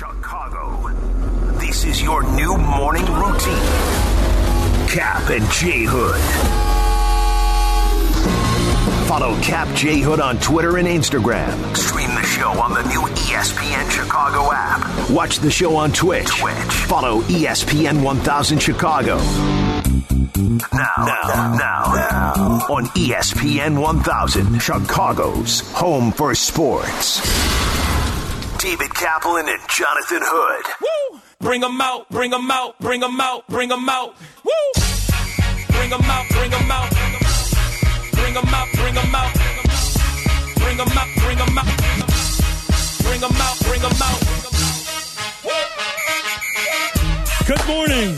Chicago. This is your new morning routine. Cap and J Hood. Follow Cap J Hood on Twitter and Instagram. Stream the show on the new ESPN Chicago app. Watch the show on Twitch. Twitch. Follow ESPN 1000 Chicago. Now, now, now, now, on ESPN 1000, Chicago's home for sports. David Kaplan and Jonathan Hood. Woo! Bring them out, bring them out, bring them out, bring them out. Woo! Bring them out, bring them out. Bring them out, bring them out. Bring them out, bring them out. Bring them out, bring them out. Good morning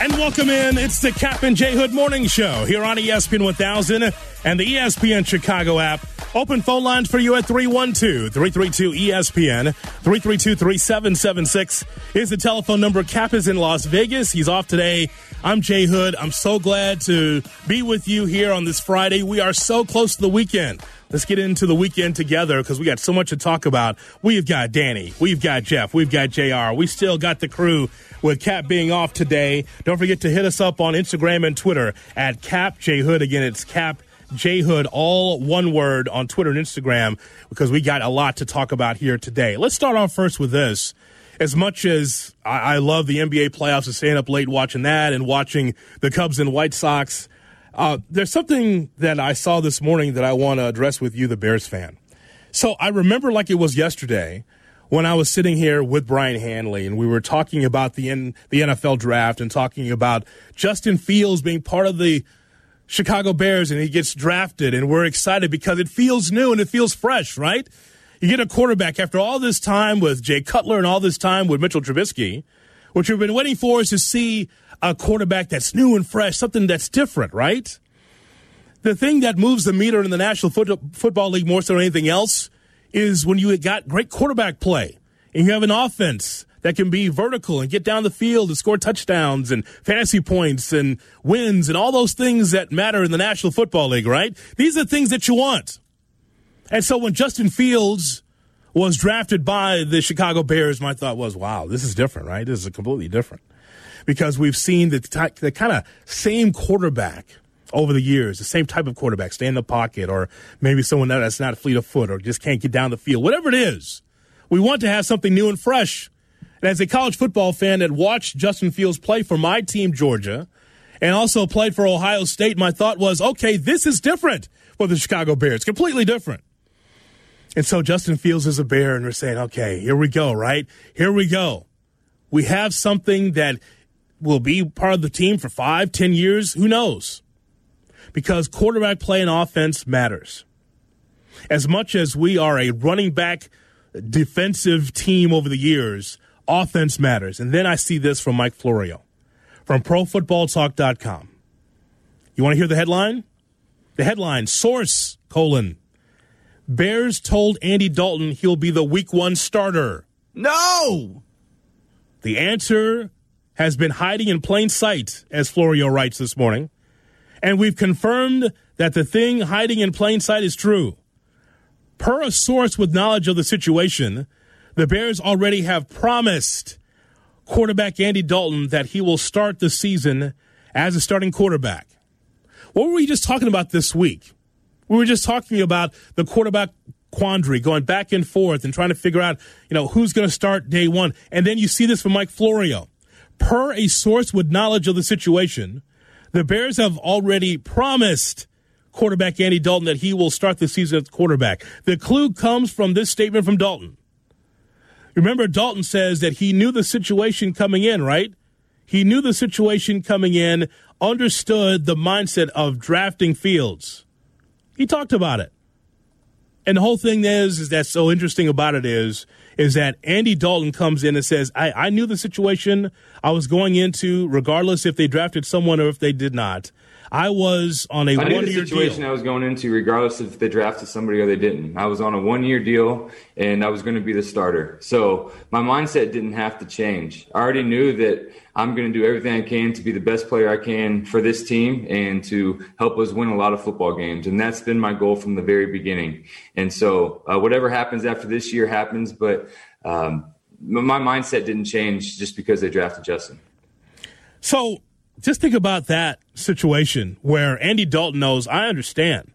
and welcome in. It's the Cap and J Hood Morning Show here on ESPN 1000 and the ESPN Chicago app. Open phone lines for you at 312 332 ESPN. 332 3776 is the telephone number. Cap is in Las Vegas. He's off today. I'm Jay Hood. I'm so glad to be with you here on this Friday. We are so close to the weekend. Let's get into the weekend together because we got so much to talk about. We've got Danny, we've got Jeff, we've got JR, we still got the crew with Cap being off today. Don't forget to hit us up on Instagram and Twitter at Cap J Hood. Again, it's Cap J Hood, all one word on Twitter and Instagram because we got a lot to talk about here today. Let's start off first with this. As much as I, I love the NBA playoffs and staying up late watching that and watching the Cubs and White Sox, uh, there's something that I saw this morning that I want to address with you, the Bears fan. So I remember like it was yesterday when I was sitting here with Brian Hanley and we were talking about the N- the NFL draft and talking about Justin Fields being part of the Chicago Bears and he gets drafted and we're excited because it feels new and it feels fresh, right? You get a quarterback after all this time with Jay Cutler and all this time with Mitchell Trubisky. What you've been waiting for is to see a quarterback that's new and fresh, something that's different, right? The thing that moves the meter in the National Foot- Football League more so than anything else is when you got great quarterback play and you have an offense that can be vertical and get down the field and score touchdowns and fantasy points and wins and all those things that matter in the National Football League, right? These are things that you want. And so when Justin Fields was drafted by the Chicago Bears, my thought was, wow, this is different, right? This is completely different. Because we've seen the, ty- the kind of same quarterback over the years, the same type of quarterback, stay in the pocket, or maybe someone that's not fleet of foot or just can't get down the field, whatever it is. We want to have something new and fresh. And as a college football fan that watched Justin Fields play for my team, Georgia, and also played for Ohio State, my thought was, okay, this is different for the Chicago Bears, completely different. And so Justin Fields is a bear, and we're saying, okay, here we go, right? Here we go. We have something that will be part of the team for five, ten years. Who knows? Because quarterback play and offense matters. As much as we are a running back defensive team over the years, offense matters. And then I see this from Mike Florio from ProFootballTalk.com. You want to hear the headline? The headline: Source colon Bears told Andy Dalton he'll be the week one starter. No! The answer has been hiding in plain sight, as Florio writes this morning. And we've confirmed that the thing hiding in plain sight is true. Per a source with knowledge of the situation, the Bears already have promised quarterback Andy Dalton that he will start the season as a starting quarterback. What were we just talking about this week? We were just talking about the quarterback quandary, going back and forth and trying to figure out, you know, who's going to start day one. And then you see this from Mike Florio. Per a source with knowledge of the situation, the Bears have already promised quarterback Andy Dalton that he will start the season as quarterback. The clue comes from this statement from Dalton. Remember, Dalton says that he knew the situation coming in, right? He knew the situation coming in, understood the mindset of drafting Fields. He talked about it. And the whole thing is, is that's so interesting about it is, is that Andy Dalton comes in and says, I, I knew the situation I was going into, regardless if they drafted someone or if they did not. I was on a one year situation deal. I was going into, regardless if they drafted somebody or they didn't. I was on a one year deal and I was going to be the starter. So my mindset didn't have to change. I already knew that I'm going to do everything I can to be the best player I can for this team and to help us win a lot of football games. And that's been my goal from the very beginning. And so uh, whatever happens after this year happens, but um, my mindset didn't change just because they drafted Justin. So just think about that situation where Andy Dalton knows, I understand.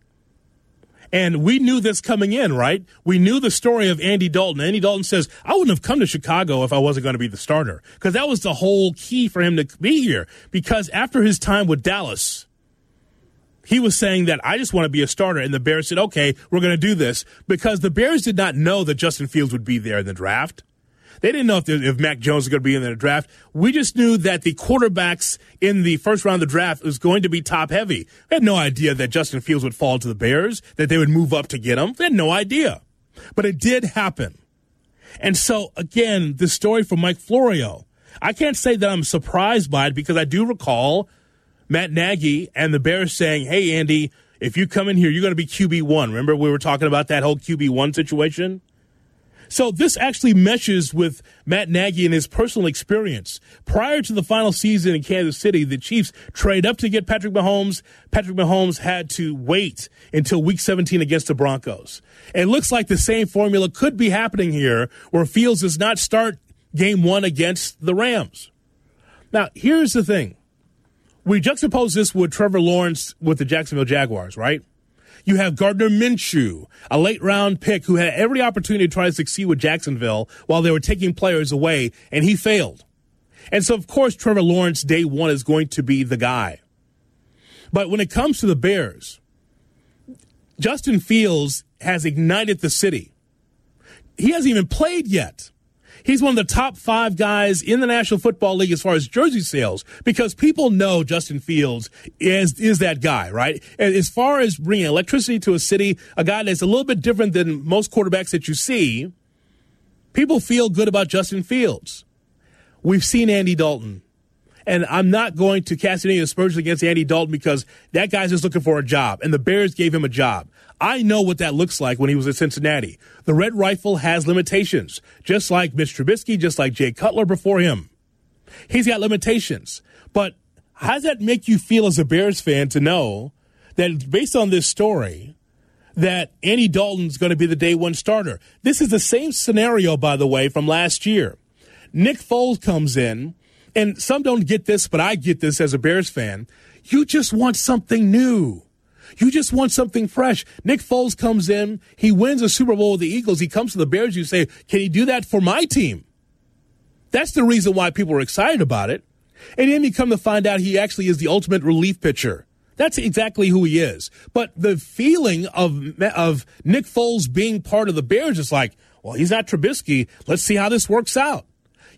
And we knew this coming in, right? We knew the story of Andy Dalton. Andy Dalton says, I wouldn't have come to Chicago if I wasn't going to be the starter. Because that was the whole key for him to be here. Because after his time with Dallas, he was saying that I just want to be a starter. And the Bears said, okay, we're going to do this. Because the Bears did not know that Justin Fields would be there in the draft. They didn't know if, if Mac Jones was going to be in the draft. We just knew that the quarterbacks in the first round of the draft was going to be top heavy. We had no idea that Justin Fields would fall to the Bears, that they would move up to get him. We had no idea. But it did happen. And so, again, the story from Mike Florio. I can't say that I'm surprised by it because I do recall Matt Nagy and the Bears saying, hey, Andy, if you come in here, you're going to be QB1. Remember, we were talking about that whole QB1 situation? So this actually meshes with Matt Nagy and his personal experience. Prior to the final season in Kansas City, the Chiefs trade up to get Patrick Mahomes. Patrick Mahomes had to wait until week 17 against the Broncos. It looks like the same formula could be happening here where Fields does not start game one against the Rams. Now, here's the thing. We juxtapose this with Trevor Lawrence with the Jacksonville Jaguars, right? You have Gardner Minshew, a late round pick who had every opportunity to try to succeed with Jacksonville while they were taking players away, and he failed. And so, of course, Trevor Lawrence, day one, is going to be the guy. But when it comes to the Bears, Justin Fields has ignited the city. He hasn't even played yet. He's one of the top five guys in the National Football League as far as jersey sales because people know Justin Fields is is that guy, right? And as far as bringing electricity to a city, a guy that's a little bit different than most quarterbacks that you see, people feel good about Justin Fields. We've seen Andy Dalton. And I'm not going to cast any aspersions against Andy Dalton because that guy's just looking for a job, and the Bears gave him a job. I know what that looks like when he was at Cincinnati. The Red Rifle has limitations, just like Mitch Trubisky, just like Jay Cutler before him. He's got limitations. But how does that make you feel as a Bears fan to know that based on this story, that Andy Dalton's going to be the day one starter? This is the same scenario, by the way, from last year. Nick Foles comes in, and some don't get this, but I get this as a Bears fan. You just want something new. You just want something fresh. Nick Foles comes in, he wins a Super Bowl with the Eagles. He comes to the Bears. You say, can he do that for my team? That's the reason why people are excited about it. And then you come to find out he actually is the ultimate relief pitcher. That's exactly who he is. But the feeling of of Nick Foles being part of the Bears is like, well, he's not Trubisky. Let's see how this works out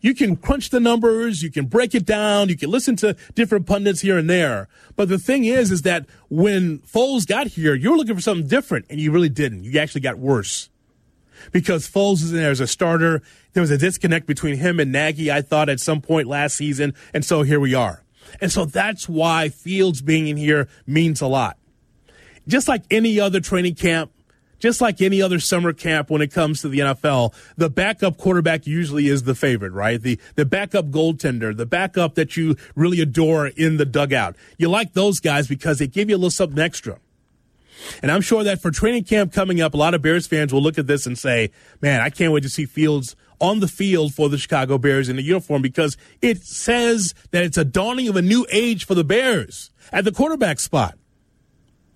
you can crunch the numbers, you can break it down, you can listen to different pundits here and there. But the thing is, is that when Foles got here, you were looking for something different, and you really didn't. You actually got worse. Because Foles is in there as a starter. There was a disconnect between him and Nagy, I thought, at some point last season. And so here we are. And so that's why Fields being in here means a lot. Just like any other training camp, just like any other summer camp when it comes to the NFL, the backup quarterback usually is the favorite, right? The, the backup goaltender, the backup that you really adore in the dugout. You like those guys because they give you a little something extra. And I'm sure that for training camp coming up, a lot of Bears fans will look at this and say, man, I can't wait to see Fields on the field for the Chicago Bears in the uniform because it says that it's a dawning of a new age for the Bears at the quarterback spot.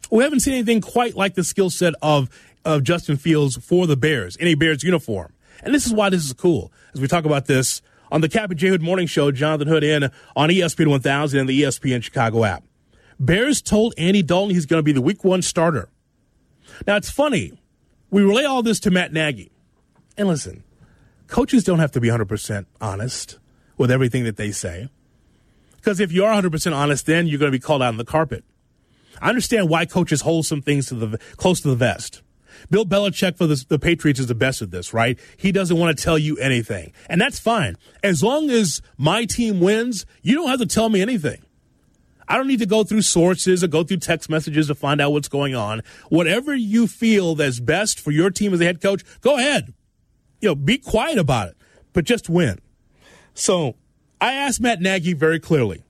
We haven't seen anything quite like the skill set of of Justin Fields for the Bears in a Bears uniform. And this is why this is cool. As we talk about this on the Cap and J Hood Morning Show, Jonathan Hood in on ESPN 1000 and the ESPN Chicago app. Bears told Andy Dalton he's going to be the week one starter. Now, it's funny. We relay all this to Matt Nagy. And listen, coaches don't have to be 100% honest with everything that they say. Because if you are 100% honest, then you're going to be called out on the carpet. I understand why coaches hold some things to the close to the vest. Bill Belichick for the, the Patriots is the best at this, right? He doesn't want to tell you anything. And that's fine. As long as my team wins, you don't have to tell me anything. I don't need to go through sources or go through text messages to find out what's going on. Whatever you feel that's best for your team as a head coach, go ahead. You know, be quiet about it, but just win. So I asked Matt Nagy very clearly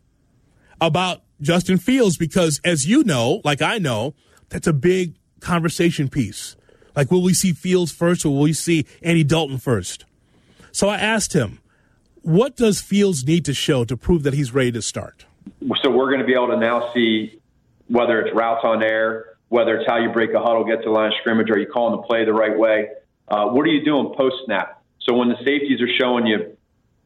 about Justin Fields because, as you know, like I know, that's a big conversation piece. Like, will we see Fields first or will we see Andy Dalton first? So I asked him, what does Fields need to show to prove that he's ready to start? So we're going to be able to now see whether it's routes on air, whether it's how you break a huddle, get to the line of scrimmage, are you calling the play the right way? Uh, what are you doing post snap? So when the safeties are showing you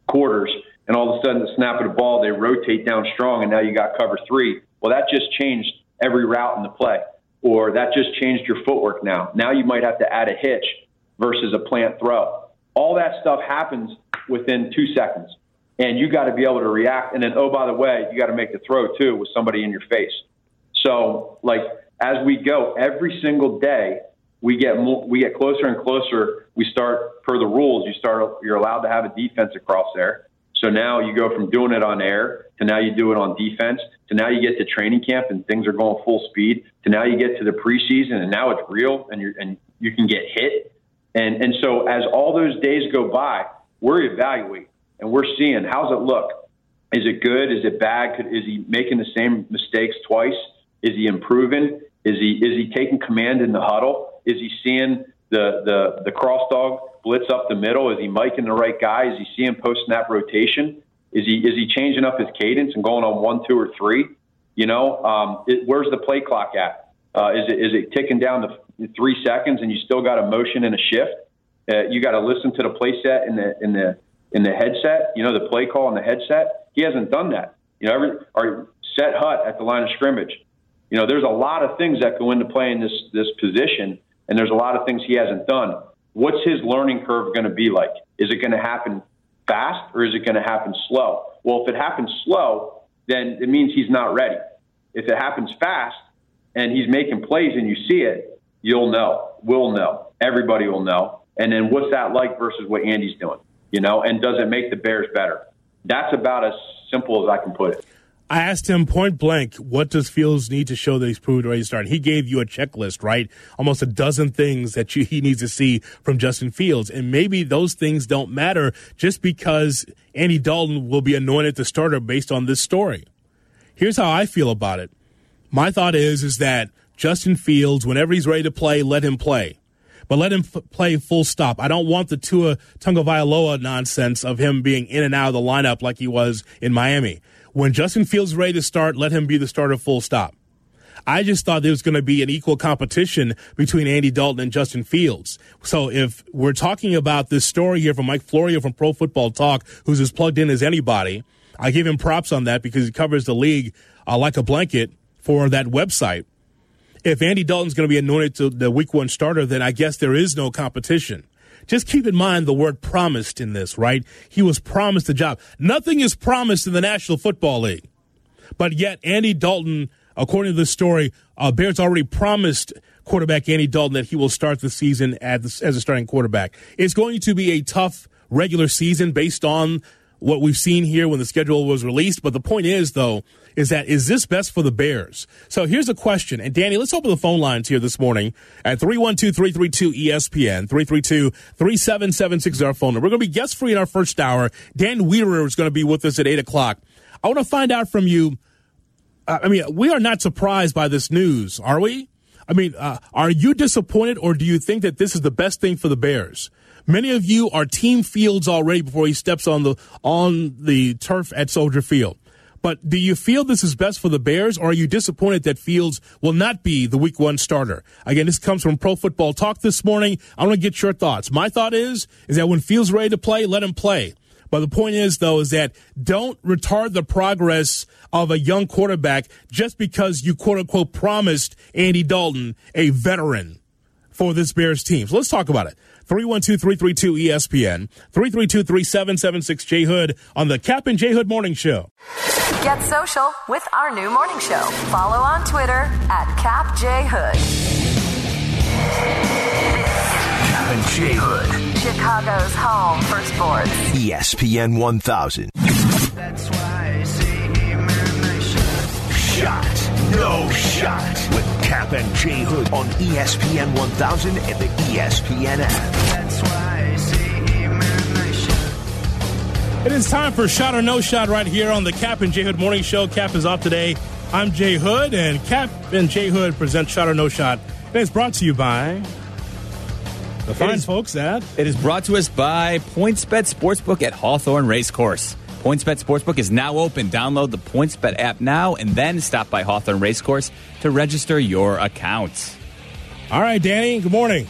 quarters, and all of a sudden the snap of the ball, they rotate down strong, and now you got cover three. Well, that just changed every route in the play, or that just changed your footwork now. Now you might have to add a hitch versus a plant throw. All that stuff happens within two seconds, and you got to be able to react. And then, oh, by the way, you got to make the throw too with somebody in your face. So, like as we go, every single day, we get more, we get closer and closer. We start per the rules. You start you're allowed to have a defense across there. So now you go from doing it on air to now you do it on defense to now you get to training camp and things are going full speed to now you get to the preseason and now it's real and you and you can get hit. And and so as all those days go by, we're evaluating and we're seeing how's it look. Is it good? Is it bad? Could, is he making the same mistakes twice? Is he improving? Is he is he taking command in the huddle? Is he seeing the the the cross dog blitz up the middle? Is he miking the right guy? Is he seeing post snap rotation? Is he is he changing up his cadence and going on one, two, or three? You know, um, it, where's the play clock at? Uh, is it is it ticking down to three seconds and you still got a motion and a shift? Uh, you got to listen to the play set in the in the in the headset. You know, the play call in the headset. He hasn't done that. You know, every or set hut at the line of scrimmage. You know, there's a lot of things that go into playing this this position, and there's a lot of things he hasn't done. What's his learning curve going to be like? Is it going to happen fast or is it going to happen slow? Well, if it happens slow, then it means he's not ready. If it happens fast and he's making plays and you see it, you'll know. We'll know. Everybody will know. And then what's that like versus what Andy's doing? You know, and does it make the Bears better? That's about as simple as I can put it. I asked him point blank, what does Fields need to show that he's proved ready to start? And He gave you a checklist, right? Almost a dozen things that you, he needs to see from Justin Fields. And maybe those things don't matter just because Andy Dalton will be anointed the starter based on this story. Here's how I feel about it. My thought is, is that Justin Fields, whenever he's ready to play, let him play. But let him f- play full stop. I don't want the Tua Tagovailoa nonsense of him being in and out of the lineup like he was in Miami. When Justin Fields ready to start, let him be the starter full stop. I just thought there was going to be an equal competition between Andy Dalton and Justin Fields. So if we're talking about this story here from Mike Florio from Pro Football Talk, who's as plugged in as anybody, I give him props on that because he covers the league uh, like a blanket for that website. If Andy Dalton's going to be anointed to the week one starter, then I guess there is no competition. Just keep in mind the word promised in this, right? He was promised a job. Nothing is promised in the National Football League. But yet, Andy Dalton, according to this story, uh, Bears already promised quarterback Andy Dalton that he will start the season as, as a starting quarterback. It's going to be a tough regular season based on what we've seen here when the schedule was released. But the point is, though, is that is this best for the Bears? So here's a question. And Danny, let's open the phone lines here this morning at 312-332-ESPN. 332-3776 is our phone number. We're going to be guest free in our first hour. Dan Wiederer is going to be with us at 8 o'clock. I want to find out from you. Uh, I mean, we are not surprised by this news, are we? I mean, uh, are you disappointed or do you think that this is the best thing for the Bears? Many of you are team Fields already before he steps on the on the turf at Soldier Field. But do you feel this is best for the Bears, or are you disappointed that Fields will not be the Week One starter? Again, this comes from Pro Football Talk this morning. I want to get your thoughts. My thought is is that when Fields ready to play, let him play. But the point is, though, is that don't retard the progress of a young quarterback just because you quote unquote promised Andy Dalton a veteran for this Bears team. So let's talk about it. 312-332-ESPN, 332-3776 J Hood on the Cap and J Hood Morning Show. Get social with our new morning show. Follow on Twitter at Cap J Hood. Cap and J Hood. Chicago's home for sports. ESPN 1000. That's why I say Shot. No shot. With Cap and J Hood on ESPN 1000 and the ESPN app. That's why I say It is time for Shot or No Shot right here on the Cap and J Hood Morning Show. Cap is off today. I'm Jay Hood, and Cap and J Hood present Shot or No Shot. And it's brought to you by The fine is- folks at It is brought to us by PointsBet Sportsbook at Hawthorne Racecourse. PointsBet Sportsbook is now open. Download the PointsBet app now and then stop by Hawthorne Racecourse to register your account. All right, Danny. Good morning.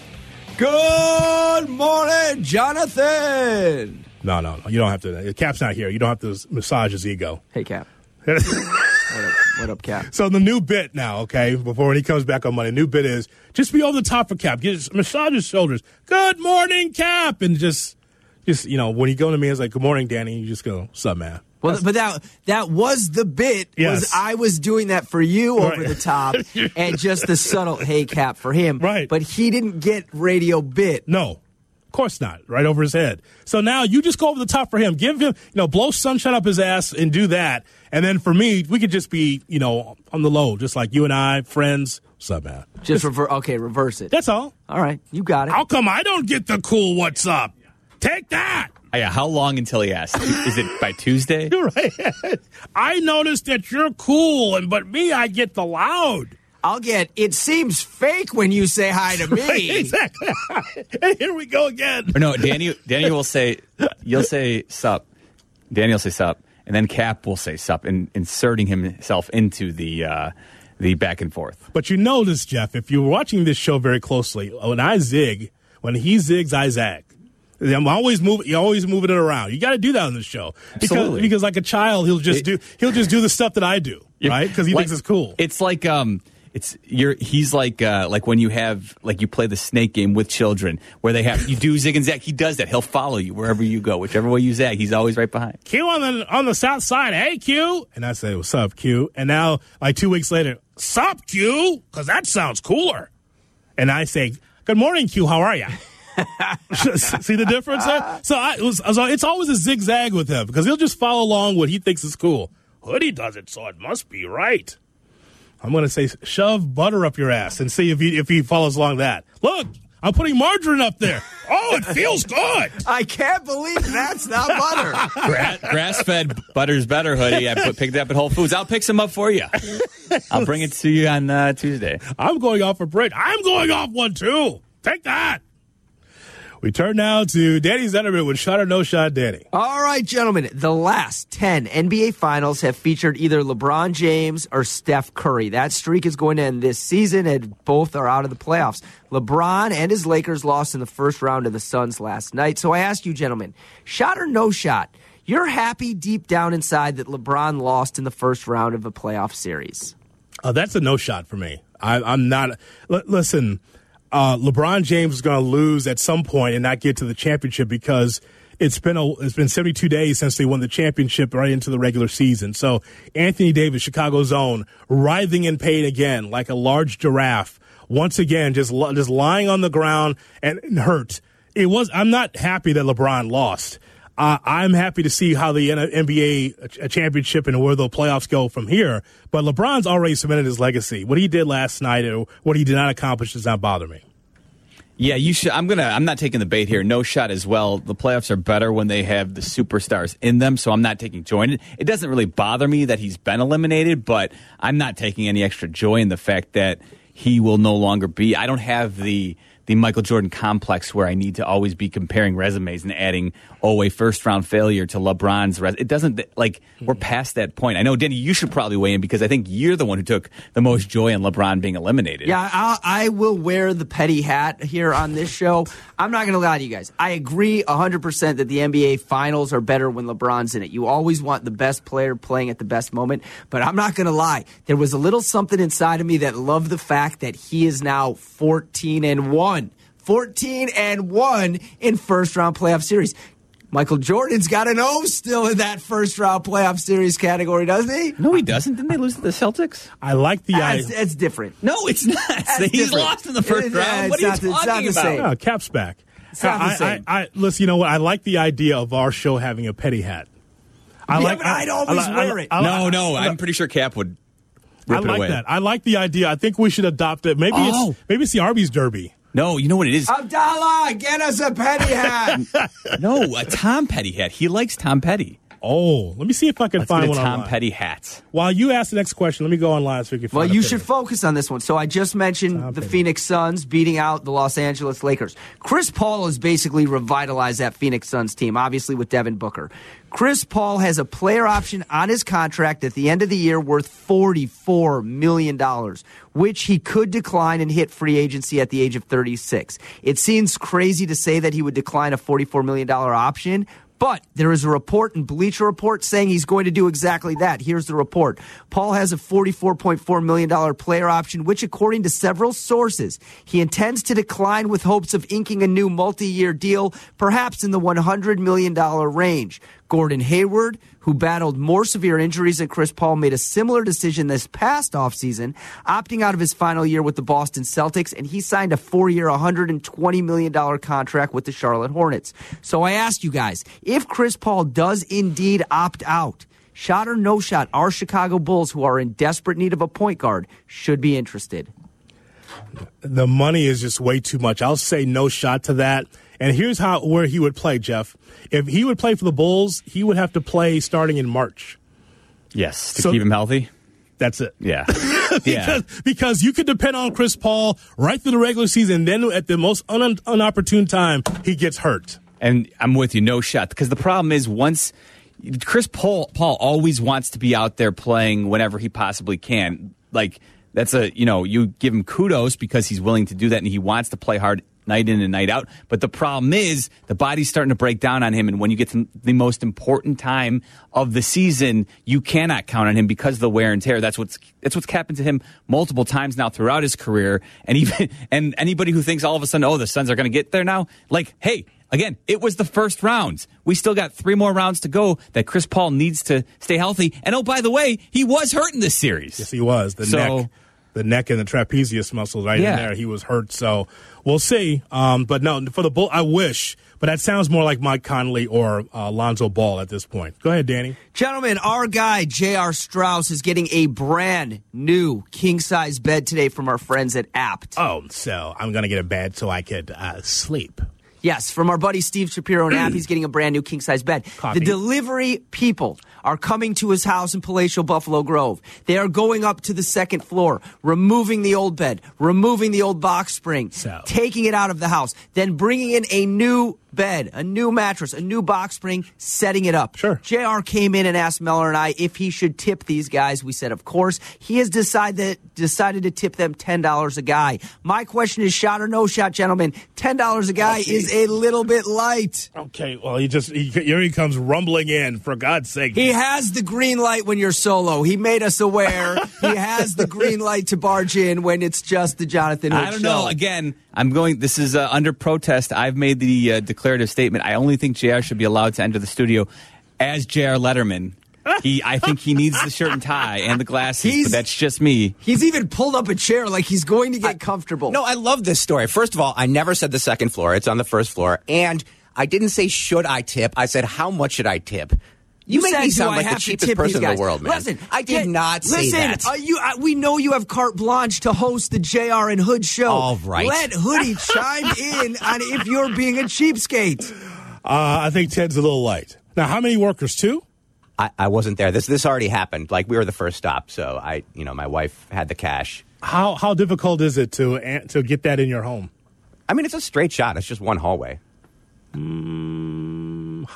Good morning, Jonathan. No, no, no. You don't have to. Cap's not here. You don't have to massage his ego. Hey, Cap. What up, what up Cap? So the new bit now, okay, before when he comes back on Monday, new bit is just be over the top for Cap. Just massage his shoulders. Good morning, Cap, and just, just you know, when you go to me, it's like, "Good morning, Danny." You just go, "Sup, man." Well, but that that was the bit. Yes. Was I was doing that for you over Right. the top, and just the subtle "Hey, Cap" for him. Right. But he didn't get radio bit. No, of course not. Right over his head. So now you just go over the top for him. Give him, you know, blow sunshine up his ass and do that. And then for me, we could just be, you know, on the low, just like you and I, friends. What's up, man? Just rever- okay, reverse it. That's all. All right, you got it. How come I don't get the cool what's up? Take that. Yeah, how long until he asks? Is it by Tuesday? You're right. I noticed that you're cool, and but me, I get the loud. I'll get. It seems fake when you say hi to me. exactly. and here we go again. Or no, Danny. Danny will say, "You'll say sup." Danny will say sup, and then Cap will say sup, and inserting himself into the uh, the back and forth. But you notice, Jeff, if you're watching this show very closely, when I zig, when he zigs, I zag. I'm always moving. You're always moving it around. You got to do that on the show because Absolutely. because like a child, he'll just It- do he'll just do the stuff that I do, right? Because he Like- thinks it's cool. It's like um, it's you're he's like uh, like when you have like you play the snake game with children where they have you do zig and zag. He does that. He'll follow you wherever you go, whichever way you zag. He's always right behind. Q on the on the south side. Hey Q, and I say what's up Q, and now like two weeks later, sup Q, because that sounds cooler. And I say, good morning Q, how are you? See the difference there? So I it was, so it's always a zigzag with him because he'll just follow along what he thinks is cool. Hoodie does it, so it must be right. I'm gonna say shove butter up your ass and see if he if he follows along that. Look, I'm putting margarine up there. Oh, it feels good. I can't believe that's not butter. Gra- Grass fed butter's better hoodie. I put, picked it up at Whole Foods. I'll pick some up for you. I'll bring it to you on uh, Tuesday. I'm going off a break. I'm going off one too. Take that. We turn now to Danny Zederman with shot or no shot, Danny. All right, gentlemen. The last 10 NBA finals have featured either LeBron James or Steph Curry. That streak is going to end this season, and both are out of the playoffs. LeBron and his Lakers lost in the first round to the Suns last night. So I ask you, gentlemen, shot or no shot? You're happy deep down inside that LeBron lost in the first round of a playoff series. Uh, that's a no shot for me. I, I'm not. L- listen, uh, LeBron James is going to lose at some point and not get to the championship because it's been a, it's been 72 days since they won the championship right into the regular season. So Anthony Davis, Chicago's own, writhing in pain again like a large giraffe. Once again, just just lying on the ground and, and hurt. It was. I'm not happy that LeBron lost. Uh, I'm happy to see how the NBA ch- championship and where the playoffs go from here. But LeBron's already cemented his legacy. What he did last night or what he did not accomplish does not bother me. Yeah, you should. I'm gonna. I'm not taking the bait here. No shot as well. The playoffs are better when they have the superstars in them. So I'm not taking joy in it. It doesn't really bother me that he's been eliminated, but I'm not taking any extra joy in the fact that he will no longer be. I don't have the the Michael Jordan complex where I need to always be comparing resumes and adding oh a first round failure to LeBron's res. It doesn't like we're hmm. past that point. I know, Denny, you should probably weigh in because I think you're the one who took the most joy in LeBron being eliminated. Yeah, I'll, I will wear the petty hat here on this show. I'm not going to lie to you guys. I agree 100% that the NBA finals are better when LeBron's in it. You always want the best player playing at the best moment. But I'm not going to lie. There was a little something inside of me that loved the fact that he is now 14 and 1. 14 and 1 in first round playoff series. Michael Jordan's got an O still in that first round playoff series category, doesn't he? No, he doesn't. Didn't they lose to the Celtics? I like the That's, idea. that's different. No, it's not. He's different. lost in the first It- round. it's What are you not the- it's not talking the about? same. Oh, Cap's back. not the I, same. I, I, listen, you know what? I like the idea of our show having a petty hat. I Yeah, but I'd always I- wear it. I- No, no, I- I'm pretty sure Cap would I rip it like away. that. I like the idea. I think we should adopt it. Maybe Oh. it's maybe it's the Arby's Derby. No, you know what it is? Abdallah, get us a petty hat. no, a Tom Petty hat. He likes Tom Petty. Oh, let me see if I can Let's find get a one Tom online. Petty hat. While you ask the next question, let me go online so we can. Well, find a you picture. should focus on this one. So I just mentioned Tom the Petty. Phoenix Suns beating out the Los Angeles Lakers. Chris Paul has basically revitalized that Phoenix Suns team, obviously with Devin Booker. Chris Paul has a player option on his contract at the end of the year worth $44 million, which he could decline and hit free agency at the age of 36. It seems crazy to say that he would decline a $44 million option, but there is a report in Bleacher Report saying he's going to do exactly that. Here's the report. Paul has a $44.4 million player option, which, according to several sources, he intends to decline with hopes of inking a new multi year deal, perhaps in the $100 million range. Gordon Hayward, who battled more severe injuries than Chris Paul, made a similar decision this past offseason, opting out of his final year with the Boston Celtics, and he signed a four year, $120 million contract with the Charlotte Hornets. So I ask you guys if Chris Paul does indeed opt out, shot or no shot, our Chicago Bulls, who are in desperate need of a point guard, should be interested. the money is just way too much. I'll say no shot to that. And here's how where he would play, Jeff. If he would play for the Bulls, he would have to play starting in March. Yes, to So- keep him healthy. That's it. Yeah, yeah. because, because you could depend on Chris Paul right through the regular season. Then at the most un- unopportune time, he gets hurt. And I'm with you, no shot. Because the problem is once Chris Paul, Paul always wants to be out there playing whenever he possibly can. Like that's a you know you give him kudos because he's willing to do that and he wants to play hard night in and night out. But the problem is the body's starting to break down on him, and when you get to the most important time of the season, you cannot count on him because of the wear and tear. That's what's that's what's happened to him multiple times now throughout his career. And even and anybody who thinks all of a sudden, oh, the Suns are going to get there now, like, hey. Again, it was the first round. We still got three more rounds to go that Chris Paul needs to stay healthy. And oh, by the way, he was hurt in this series. Yes, he was. The So- neck, the neck and the trapezius muscles right Yeah. in there. He was hurt. So we'll see. Um, but no, for the Bull, I wish. But that sounds more like Mike Conley or uh, Lonzo Ball at this point. Go ahead, Danny. Gentlemen, our guy, J.R. Strauss, is getting a brand new king size bed today from our friends at Apt. Oh, so I'm gonna get a bed so I could uh, sleep. Yes, from our buddy Steve Shapiro and App, he's getting a brand new king size bed. Copy. The delivery people are coming to his house in Palatial Buffalo Grove. They are going up to the second floor, removing the old bed, removing the old box spring, So- taking it out of the house, then bringing in a new bed, a new mattress, a new box spring, setting it up. Sure. JR came in and asked Meller and I if he should tip these guys. We said, of course. He has decided decided to tip them ten dollars a guy. My question is, shot or no shot, gentlemen? Ten dollars a guy oh, is a little bit light. Okay, well, he just he, here he comes rumbling in. For God's sake, He has the green light when you're solo. He made us aware. he has the green light to barge in when it's just the Jonathan Hood I don't show. know. Again, I'm going. This is uh, under protest. I've made the uh, declarative statement. I only think Jr. should be allowed to enter the studio as Jr. Letterman. He, I think he needs the shirt and tie and the glasses, He's- but that's just me. He's even pulled up a chair like he's going to get comfortable. No, I love this story. First of all, I never said the second floor. It's on the first floor. And I didn't say should I tip. I said how much should I tip? You, make said, me sound I like the have to cheapest tip these person in the world, man. Listen, I did get- not say listen, that. uh, you, uh, we know you have carte blanche to host the JR and Hood show. All right. Let Hoodie chime in on if you're being a cheapskate. uh, I think Ted's a little light. Now, how many workers? Two. I, I wasn't there. This this already happened. Like we were the first stop, so I, you know, my wife had the cash. How how difficult is it to to get that in your home? I mean, it's a straight shot. It's just one hallway.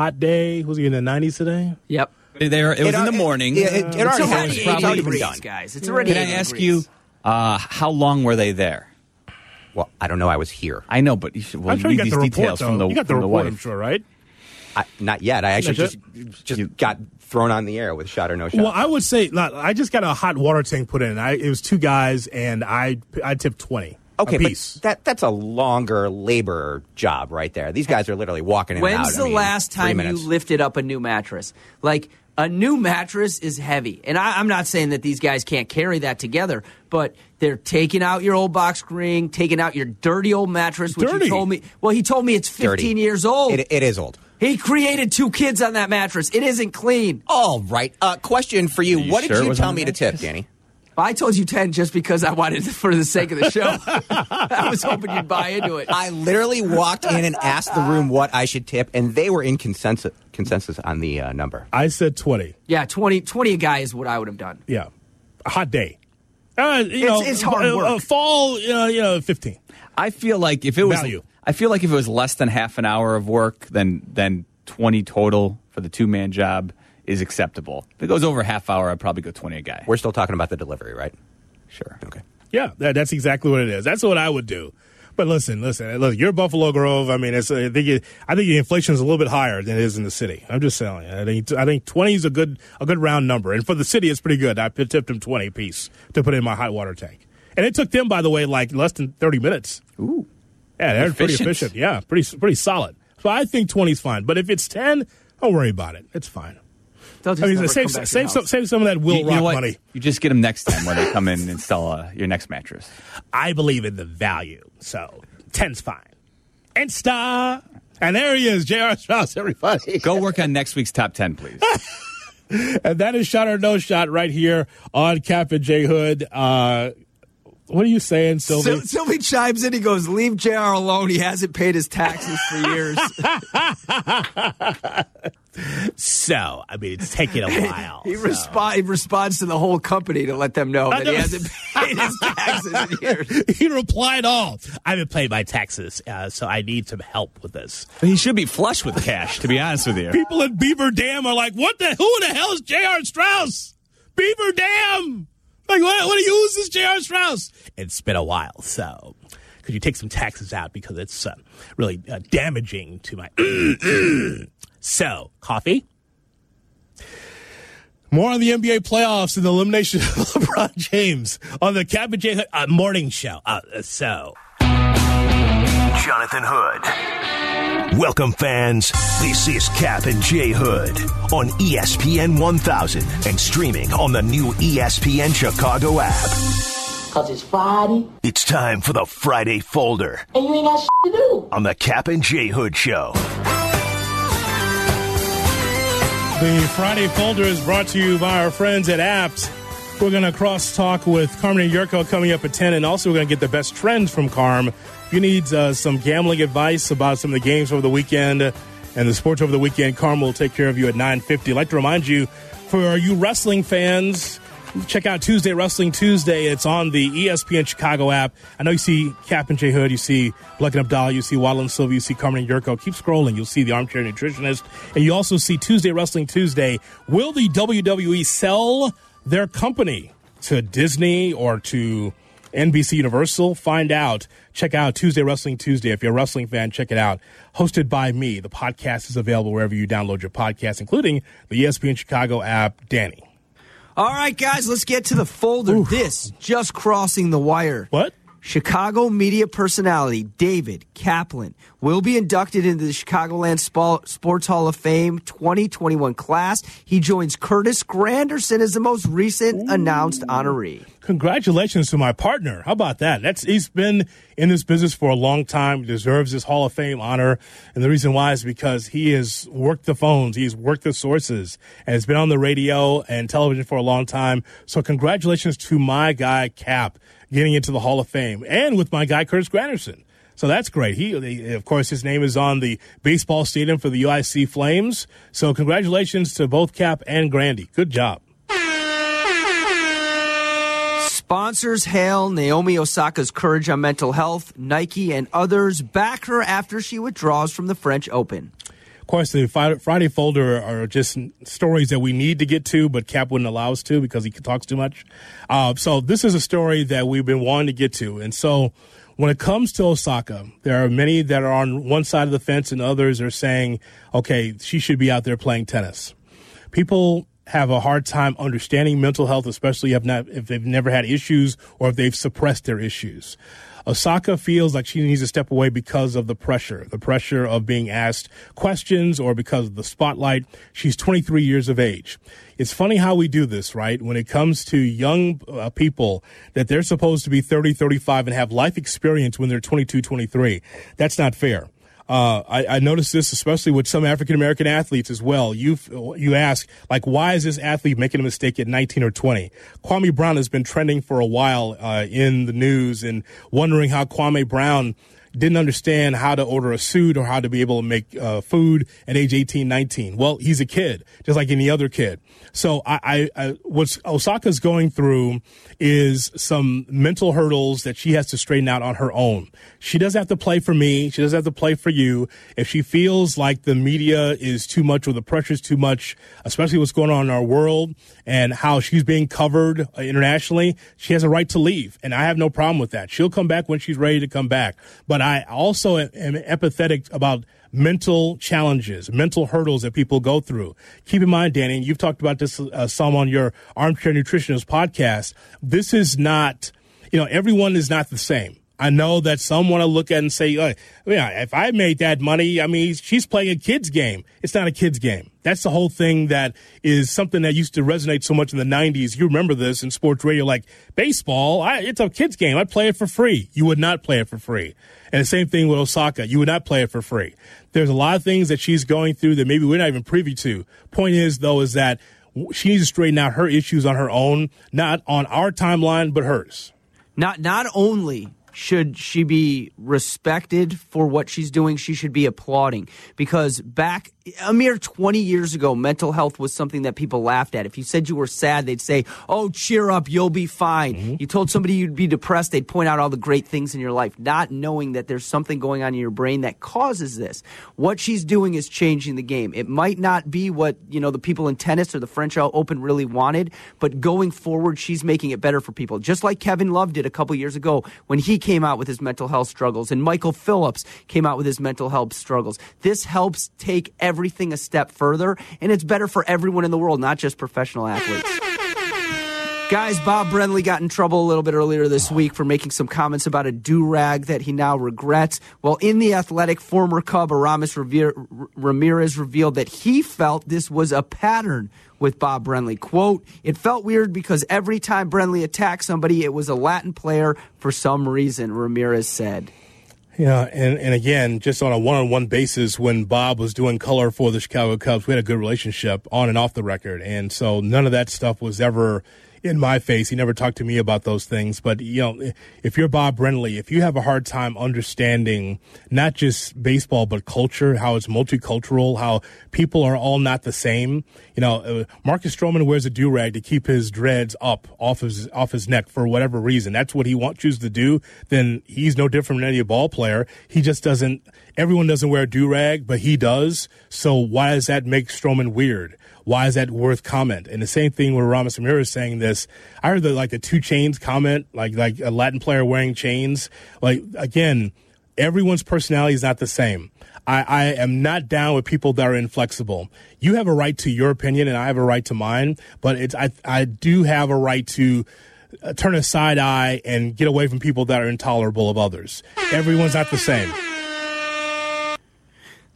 Hot day. Was he in the 90s today? Yep. There, it was It, in the morning. it- it- it It's already already happened. 80 It's already been degrees, done. guys. It's already Can I ask degrees. you uh, how long were they there? Well, I don't know. I was here. I know, but you should. Well, I'm you sure you got these the report. details Though. from the you got the from the report, I'm sure, right? I, not yet. I actually That's just just got thrown on the air with shot or no shot. Well, I would say not, I just got a hot water tank put in. I, it was two guys, and I I tipped twenty. Okay, a piece. but that that's a longer labor job right there. These guys are literally walking in and out. When's I the mean, last time you lifted up a new mattress? Like a new mattress is heavy, and I, I'm not saying that these guys can't carry that together, but they're taking out your old box spring, taking out your dirty old mattress, which Dirty? he told me. Well, he told me it's 15 Dirty. years old. It, it is old. he created two kids on that mattress. It isn't clean. All right. Uh, question for you. You what sure did you tell me the to tip. Danny? I told you 10 just because I wanted it for the sake of the show. I was hoping you'd buy into it. I literally walked in and asked the room what I should tip, and they were in consensus consensus on the uh, number? I said 20. Yeah, 20, 20 a guy is what I would have done. Yeah. A hot day. Uh, you It's- know, it's hard uh, work. uh, fall, you know, you know, 15. I feel like if it was, Value. I feel like if it was less than half an hour of work, then then twenty total for the two man job is acceptable. If it goes over a half hour, I'd probably go twenty a guy. We're still talking about the delivery, right? Sure. Okay. Yeah, that, that's exactly what it is. That's what I would do. But listen, listen, look, you're Buffalo Grove. I mean, it's, I think it, I think the inflation is a little bit higher than it is in the city. I'm just telling you. I think I think 20 is a good a good round number, and for the city, it's pretty good. I tipped them 20 a piece to put in my hot water tank, and it took them, by the way, like less than 30 minutes. Ooh. Yeah, they're pretty Efficient. efficient. Yeah, pretty pretty solid. So I think 20 is fine. But if it's 10, don't worry about it. It's fine. They'll just I mean, save come save some, save some of that Will You, you know Rock what? money. You just get them next time when they come in and install uh, your next mattress. I believe in the value. So 10's fine. And star. And there he is, J.R. Strauss, everybody. Go work on next week's top ten, please. And that is shot or no shot right here on Cap and J Hood. Uh, what are you saying, Sylvie? Syl- Sylvie chimes in. He goes, "Leave Jr. alone. He hasn't paid his taxes for years." so, I mean, it's taking a while. he, so. respo- he responds to the whole company to let them know I that he hasn't paid his taxes in years. he replied all. I haven't paid my taxes, uh, so I need some help with this. he should be flush with cash, to be honest with you. People in Beaver Dam are like, what the, who the hell is Jr. Strauss? Beaver Dam! Like, what, what do you use this J.R. Strauss? It's been a while, so could you take some taxes out because it's uh, really uh, damaging to my. so, coffee? More on the NBA playoffs and the elimination of LeBron James on the Cap J Hood, uh, morning show. Uh, so, Jonathan Hood. Welcome, fans. This is Cap and J Hood on ESPN 1000 and streaming on the new ESPN Chicago app. Cause it's Friday It's time for the Friday Folder and you ain't got shit to do. on the Cap and J Hood Show. The Friday folder is brought to you by our friends at Apps. We're going to cross talk with Carmen and Jurko coming up at 10, and also we're going to get the best trends from Carm. You need uh, some gambling advice about some of the games over the weekend and the sports over the weekend, Carm will take care of you at 9.50. I'd like to remind you, for you wrestling fans, check out Tuesday Wrestling Tuesday. It's on the ESPN Chicago app. I know you see Cap and J Hood, you see Black and Abdallah, you see Waddle and Sylvia, you see Carmen and Jurko. Keep scrolling. You'll see the Armchair Nutritionist. And you also see Tuesday Wrestling Tuesday. Will the WWE sell their company to Disney or to NBC Universal? Find out. Check out Tuesday Wrestling Tuesday. If you're a wrestling fan, check it out. Hosted by me. The podcast is available wherever you download your podcast, including the ESPN Chicago app. Danny. All right, guys, let's get to the folder. This just crossing the wire. What? Chicago media personality David Kaplan will be inducted into the Chicagoland Sports Hall of Fame 2021 class. He joins Curtis Granderson as the most recent announced honoree. Congratulations to my partner. How about that? That's he's been in this business for a long time, deserves this Hall of Fame honor. And the reason why is because he has worked the phones, he's worked the sources, and has been on the radio and television for a long time. So congratulations to my guy Cap getting into the Hall of Fame and with my guy Curtis Granderson. So that's great. He, he- of course, his name is on the baseball stadium for the UIC Flames. So congratulations to both Cap and Grandy. Good job. Sponsors hail Naomi Osaka's courage on mental health. Nike and others back her after she withdraws from the French Open. Course, the Friday folder are just stories that we need to get to, but Cap wouldn't allow us to because he talks too much. Uh, so this is a story that we've been wanting to get to. And so when it comes to Osaka, there are many that are on one side of the fence and others are saying, okay, she should be out there playing tennis. People have a hard time understanding mental health, especially if, not, if they've never had issues or if they've suppressed their issues. Osaka feels like she needs to step away because of the pressure, the pressure of being asked questions or because of the spotlight. She's 23 years of age. It's funny how we do this, right? When it comes to young uh, people that they're supposed to be 30, 35 and have life experience when they're 22, 23. That's not fair. Uh, I, I noticed this especially with some African American athletes as well. You you ask like, why is this athlete making a mistake at 19 or 20? Kwame Brown has been trending for a while uh, in the news, and wondering how Kwame Brown didn't understand how to order a suit or how to be able to make uh, food at age 18, 19. Well, he's a kid, just like any other kid. So I, I, I what Osaka's going through is some mental hurdles that she has to straighten out on her own. She doesn't have to play for me. She doesn't have to play for you. If she feels like the media is too much or the pressure is too much, especially what's going on in our world and how she's being covered uh, internationally, she has a right to leave. And I have no problem with that. She'll come back when she's ready to come back. But I also am empathetic about mental challenges, mental hurdles that people go through. Keep in mind, Danny, you've talked about this uh, some on your Armchair Nutritionist podcast. This is not, you know, everyone is not the same. I know that some want to look at and say, oh, yeah, if I made that money, I mean, she's playing a kid's game. It's not a kid's game. That's the whole thing that is something that used to resonate so much in the 90s. You remember this in sports radio, like baseball, I, it's a kid's game. I play it for free. You would not play it for free. And the same thing with Osaka. You would not play it for free. There's a lot of things that she's going through that maybe we're not even privy to. Point is, though, is that she needs to straighten out her issues on her own, not on our timeline, but hers. Not not only should she be respected for what she's doing? She should be applauding because back a mere 20 years ago, mental health was something that people laughed at. If you said you were sad, they'd say, Oh, cheer up, you'll be fine. Mm-hmm. You told somebody you'd be depressed, they'd point out all the great things in your life, not knowing that there's something going on in your brain that causes this. What she's doing is changing the game. It might not be what, you know, the people in tennis or the French Open really wanted, but going forward, she's making it better for people. Just like Kevin Love did a couple years ago when he came out with his mental health struggles and Michael Phelps came out with his mental health struggles. This helps take everything a step further, and it's better for everyone in the world, not just professional athletes. Guys, Bob Brenly got in trouble a little bit earlier this week for making some comments about a do rag that he now regrets. Well, in the athletic, former Cub Aramis Ramirez revealed that he felt this was a pattern with Bob Brenly. Quote, it felt weird because every time Brenly attacked somebody, it was a Latin player for some reason, Ramirez said. Yeah, and, and again, just on a one on one basis, when Bob was doing color for the Chicago Cubs, we had a good relationship on and off the record. And so none of that stuff was ever in my face. He never talked to me about those things. But, you know, if you're Bob Brenly, if you have a hard time understanding not just baseball, but culture, how it's multicultural, how people are all not the same, you know, uh, Marcus Stroman wears a do rag to keep his dreads up off his, off his neck for whatever reason. That's what he want, choose to do. Then he's no different than any ball player. He just doesn't, everyone doesn't wear a do rag, but he does. So why does that make Stroman weird? Why is that worth comment? And the same thing with Aramis Ramirez is saying this. I heard the like the 2 chains comment, like like a Latin player wearing chains. Like again, everyone's personality is not the same. I, I am not down with people that are inflexible. You have a right to your opinion, and I have a right to mine. But it's I I do have a right to uh, turn a side eye and get away from people that are intolerable of others. Everyone's not the same.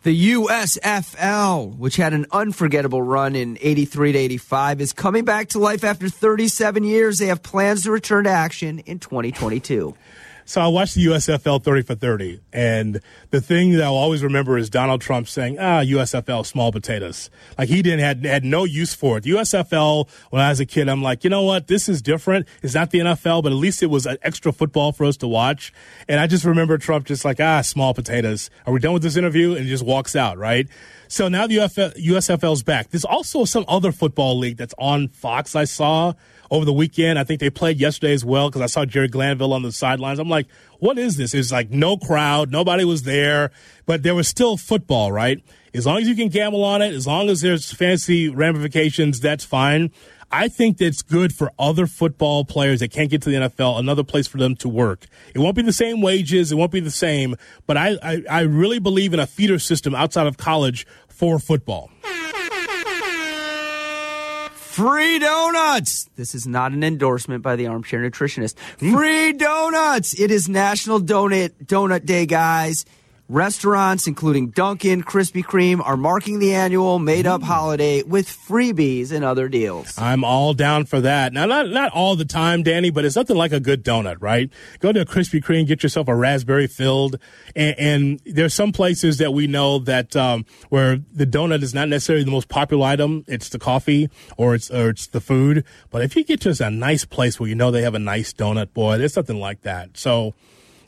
The USFL, which had an unforgettable run in 83 to 85, is coming back to life after 37 years. They have plans to return to action in 2022. So I watched the USFL 30 for 30, and the thing that I'll always remember is Donald Trump saying, "Ah, USFL small potatoes." Like he didn't had had no use for it. The USFL when I was a kid, I'm like, you know what? This is different. It's not the NFL, but at least it was an extra football for us to watch. And I just remember Trump just like, "Ah, small potatoes." Are we done with this interview? And he just walks out, right? So now the UFL, USFL's back. There's also some other football league that's on Fox. I saw over the weekend. I think they played yesterday as well because I saw Jerry Glanville on the sidelines. I'm like, what is this? It's like no crowd, nobody was there, but there was still football, right? As long as you can gamble on it, as long as there's fancy ramifications, that's fine. I think that's good for other football players that can't get to the NFL, another place for them to work. It won't be the same wages, it won't be the same, but I, I, I really believe in a feeder system outside of college for football. Free donuts. This is not an endorsement by the armchair nutritionist. Hmm. Free donuts. It is National Donut Donut Day, guys. Restaurants, including Dunkin', Krispy Kreme, are marking the annual made up holiday with freebies and other deals. I'm all down for that. Now, not, not all the time, Danny, but it's nothing like a good donut, right? Go to a Krispy Kreme, get yourself a raspberry filled. And, and there's some places that we know that um, where the donut is not necessarily the most popular item. It's the coffee or it's, or it's the food. But if you get just a nice place where you know they have a nice donut, boy, there's something like that. So,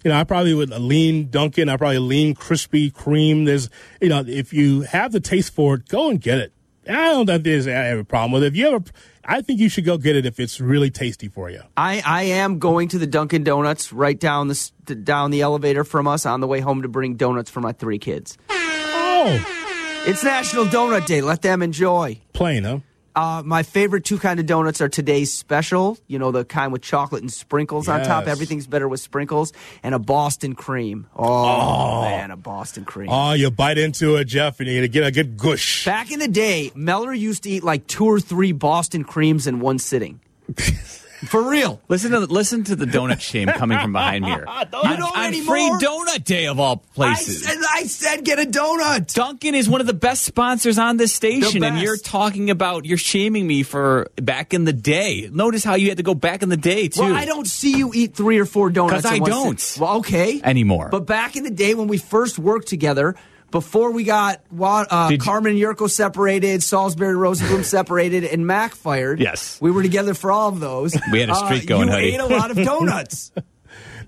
You know, I probably would lean Dunkin'. I probably lean Krispy Kreme. There's, you know, if you have the taste for it, go and get it. I don't think there's I have a problem with it. If you ever, I think you should go get it if it's really tasty for you. I, I am going to the Dunkin' Donuts right down the down the elevator from us on the way home to bring donuts for my three kids. Oh, It's National Donut Day. Let them enjoy. plain, huh? Uh, my favorite two kind of donuts are today's special. You know the kind with chocolate and sprinkles on top. Everything's better with sprinkles and a Boston cream. Oh, man, a Boston cream. Oh, you bite into it, Jeff, and you gotta get a good gush. Back in the day, Meller used to eat like two or three Boston creams in one sitting. For real. Listen to listen to the donut shame coming from behind me here. You don't on anymore. free donut day of all I places. said, I said get a donut. Dunkin' is one of the best sponsors on this station, and you're talking about you're shaming me for back in the day. Notice how you had to go back in the day too. Well, I don't see you eat three or four donuts. 'Cause I don't. Well, okay. Anymore. But back in the day when we first worked together, before we got uh, Carmen and Jurko separated, Salisbury Rosenblum separated, and Mac fired. Yes. we were together for all of those. We had a streak going, You Huddy. ate a lot of donuts.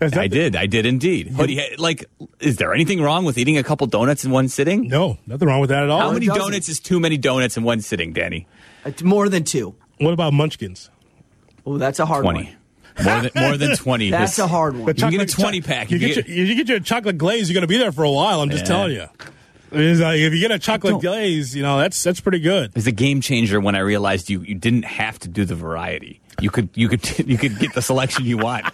I did. I did indeed. But he- like, is there anything wrong with eating a couple donuts in one sitting? No, nothing wrong with that at all. How many donuts is too many donuts in one sitting, Danny? It's more than two. What about Munchkins? Oh, that's a hard Twenty. one. More than more than twenty. That's This- a hard one. You can get a twenty pack. You You get, get- your, you get your chocolate glaze. You're going to be there for a while. I'm just Yeah. telling you. It's like, if you get a chocolate glaze, you know that's that's pretty good. It's a game changer when I realized you you didn't have to do the variety. You could you could you could get the selection you want.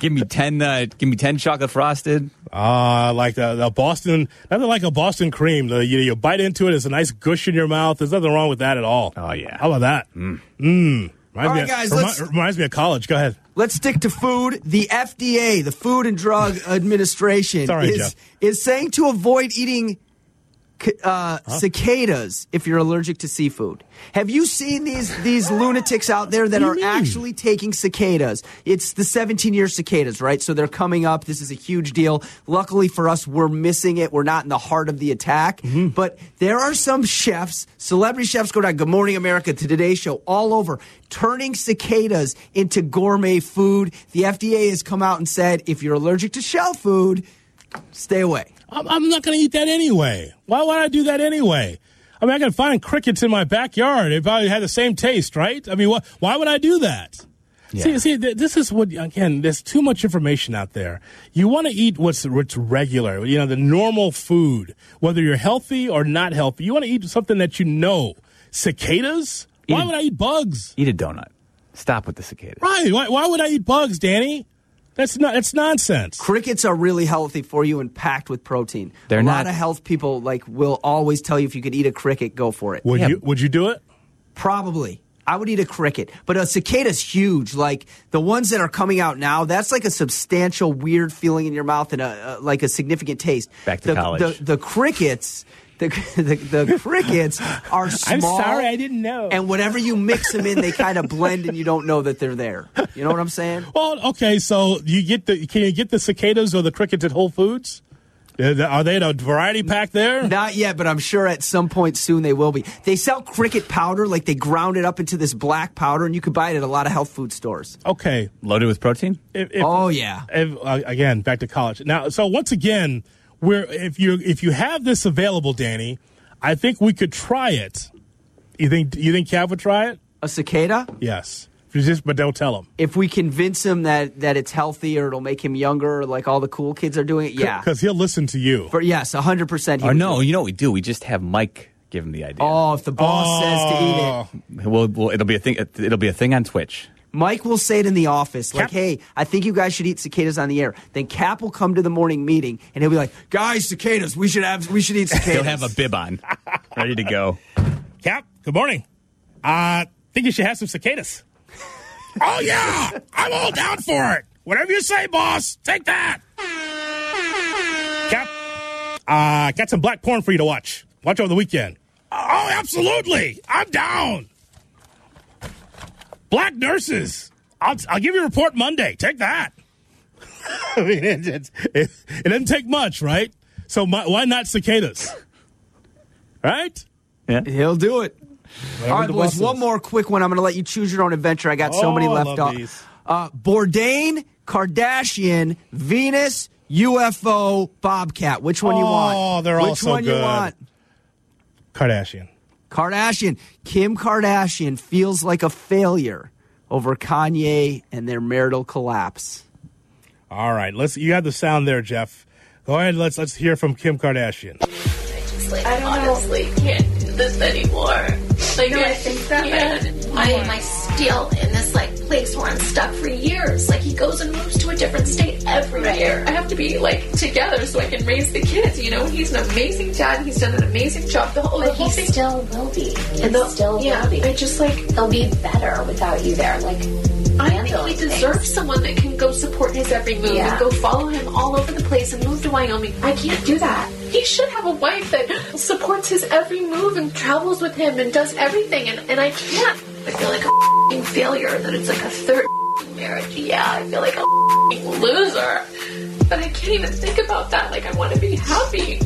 give me ten. Uh, give me ten chocolate frosted. Uh, like the, the Boston, nothing like a Boston cream. The, you, you bite into it, it's a nice gush in your mouth. There's nothing wrong with that at all. Oh, yeah. How about that? Mm. Reminds, All me of- guys, remi- let's- reminds me of college. Go ahead. Let's stick to food. The FDA, the Food and Drug Administration, Sorry, is, Jeff. is saying to avoid eating uh, cicadas if you're allergic to seafood. Have you seen these these lunatics out there that are mean? actually taking cicadas? It's the 17 year cicadas, right? So they're coming up. This is a huge deal. Luckily for us, we're missing it. We're not in the heart of the attack. Mm-hmm. But there are some chefs, celebrity chefs, go to Good Morning America, to Today Show, all over, turning cicadas into gourmet food. The FDA has come out and said if you're allergic to shell food, stay away. I'm, I'm not going to eat that anyway. Why would I do that anyway? I mean, I can find crickets in my backyard. It probably had the same taste, right? I mean, wh- why would I do that? See, see, th- this is what again. There's too much information out there. You want to eat what's what's regular, you know, the normal food, whether you're healthy or not healthy. You want to eat something that you know. Cicadas? Why Eat- would I eat bugs? Eat a donut. Stop with the cicadas. Right? Why, why would I eat bugs, Danny? That's not. That's nonsense. Crickets are really healthy for you and packed with protein. They're a not- lot of health people like will always tell you if you could eat a cricket, go for it. Would Yeah. you? Would you do it? Probably. I would eat a cricket, but a cicada's huge. Like the ones that are coming out now, that's like a substantial weird feeling in your mouth and a, a like a significant taste. Back to the, college. The, the crickets, the, the the crickets are small. I'm sorry, I didn't know. And whatever you mix them in, they kind of blend, and you don't know that they're there. You know what I'm saying? Well, okay, so you get the can you get the cicadas or the crickets at Whole Foods? Uh, Are they in a variety pack there? Not yet, but I'm sure at some point soon they will be. They sell cricket powder, like they ground it up into this black powder, and you could buy it at a lot of health food stores. Okay. Loaded with protein. If, if, Oh, yeah. if, uh, again, back to college. Now, so once again, we're if you if you have this available, Danny, I think we could try it. You think you think Cav would try it? A cicada? Yes. Just but don't tell him. If we convince him that, that it's healthy or it'll make him younger, like all the cool kids are doing it, yeah. Because he'll listen to you. For, yes, 100%. Or no, you know what we do? We just have Mike give him the idea. Oh, if the boss says to eat it. Oh. Well, well, it'll be a thing. It'll be a thing on Twitch. Mike will say it in the office, like, Cap- hey, I think you guys should eat cicadas on the air. Then Cap will come to the morning meeting and he'll be like, guys, cicadas, we should have, we should eat cicadas. He'll have a bib on, ready to go. Cap, good morning. Uh think you should have some cicadas. oh yeah, I'm all down for it. Whatever you say, boss. Take that. Cap, uh, got some black porn for you to watch. Watch over the weekend. Oh, absolutely. I'm down. Black nurses. I'll, I'll give you a report Monday. Take that. I mean, it, it, it, it doesn't take much, right? So my, why not cicadas? Right? Yeah. He'll do it. All right, the boys, one more quick one. I'm going to let you choose your own adventure. I got so Oh, many left love off. these. Uh, Bourdain, Kardashian, Venus, UFO, Bobcat. Which one you want? Oh, they're all Which so one you good. want? Kardashian. Kardashian. Kim Kardashian feels like a failure over Kanye and their marital collapse. All right, let's. You have the sound there, Jeff. Go ahead. Let's let's hear from Kim Kardashian. Like, I honestly can't do this anymore. Like, No, I, I think that, can't. Why am I still in this like place where I'm stuck for years? Like he goes and moves to a different state every year. I have to be like together so I can raise the kids. You know, he's an amazing dad. He's done an amazing job. The whole, the But whole he thing. still will be. He And the- still yeah, will be. I just like They'll be better without you there. Like I think he deserves things. someone that can go support his every move Yeah. and go follow him all over the place and move to Wyoming. I can't do that. He should have a wife that supports his every move and travels with him and does everything, and, and I can't. I feel like a failure, that it's like a third marriage. Yeah, I feel like a loser. But I can't even think about that. Like, I want to be happy.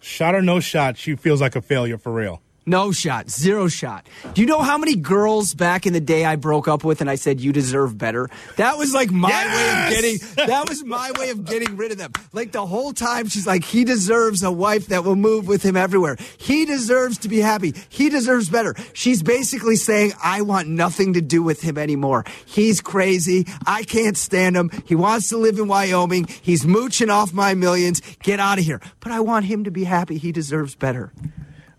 Shot or no shot, she feels like a failure for real. No shot, zero shot. Do you know how many girls back in the day I broke up with and I said you deserve better? That was like my way of getting that was my way of getting rid of them. Like the whole time she's like he deserves a wife that will move with him everywhere. He deserves to be happy. He deserves better. She's basically saying I want nothing to do with him anymore. He's crazy. I can't stand him. He wants to live in Wyoming. He's mooching off my millions. Get out of here. But I want him to be happy. He deserves better.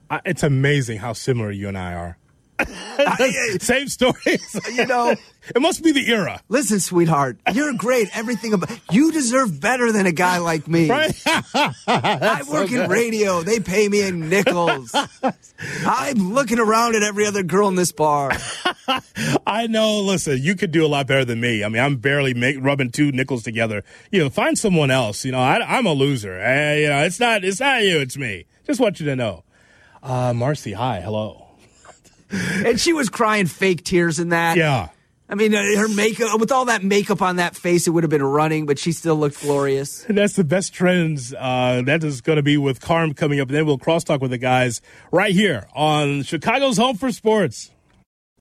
I, it's amazing how similar you and I are. Same stories. You know, it must be the era. Listen, sweetheart, you're great. Everything about you deserve better than a guy like me. Right? I so work in radio. They pay me in nickels. I'm looking around at every other girl in this bar. I know. Listen, you could do a lot better than me. I mean, I'm barely make, rubbing two nickels together. You know, find someone else. You know, I, I'm a loser. I, you know, it's not. It's not you. It's me. Just want you to know. Uh, Marcy, hi, hello. And she was crying fake tears in that. Yeah. I mean, uh, her makeup, with all that makeup on that face, it would have been running, but she still looked glorious. And that's the best trends. Uh, that is going to be with Carm coming up. And then we'll crosstalk with the guys right here on Chicago's Home for Sports.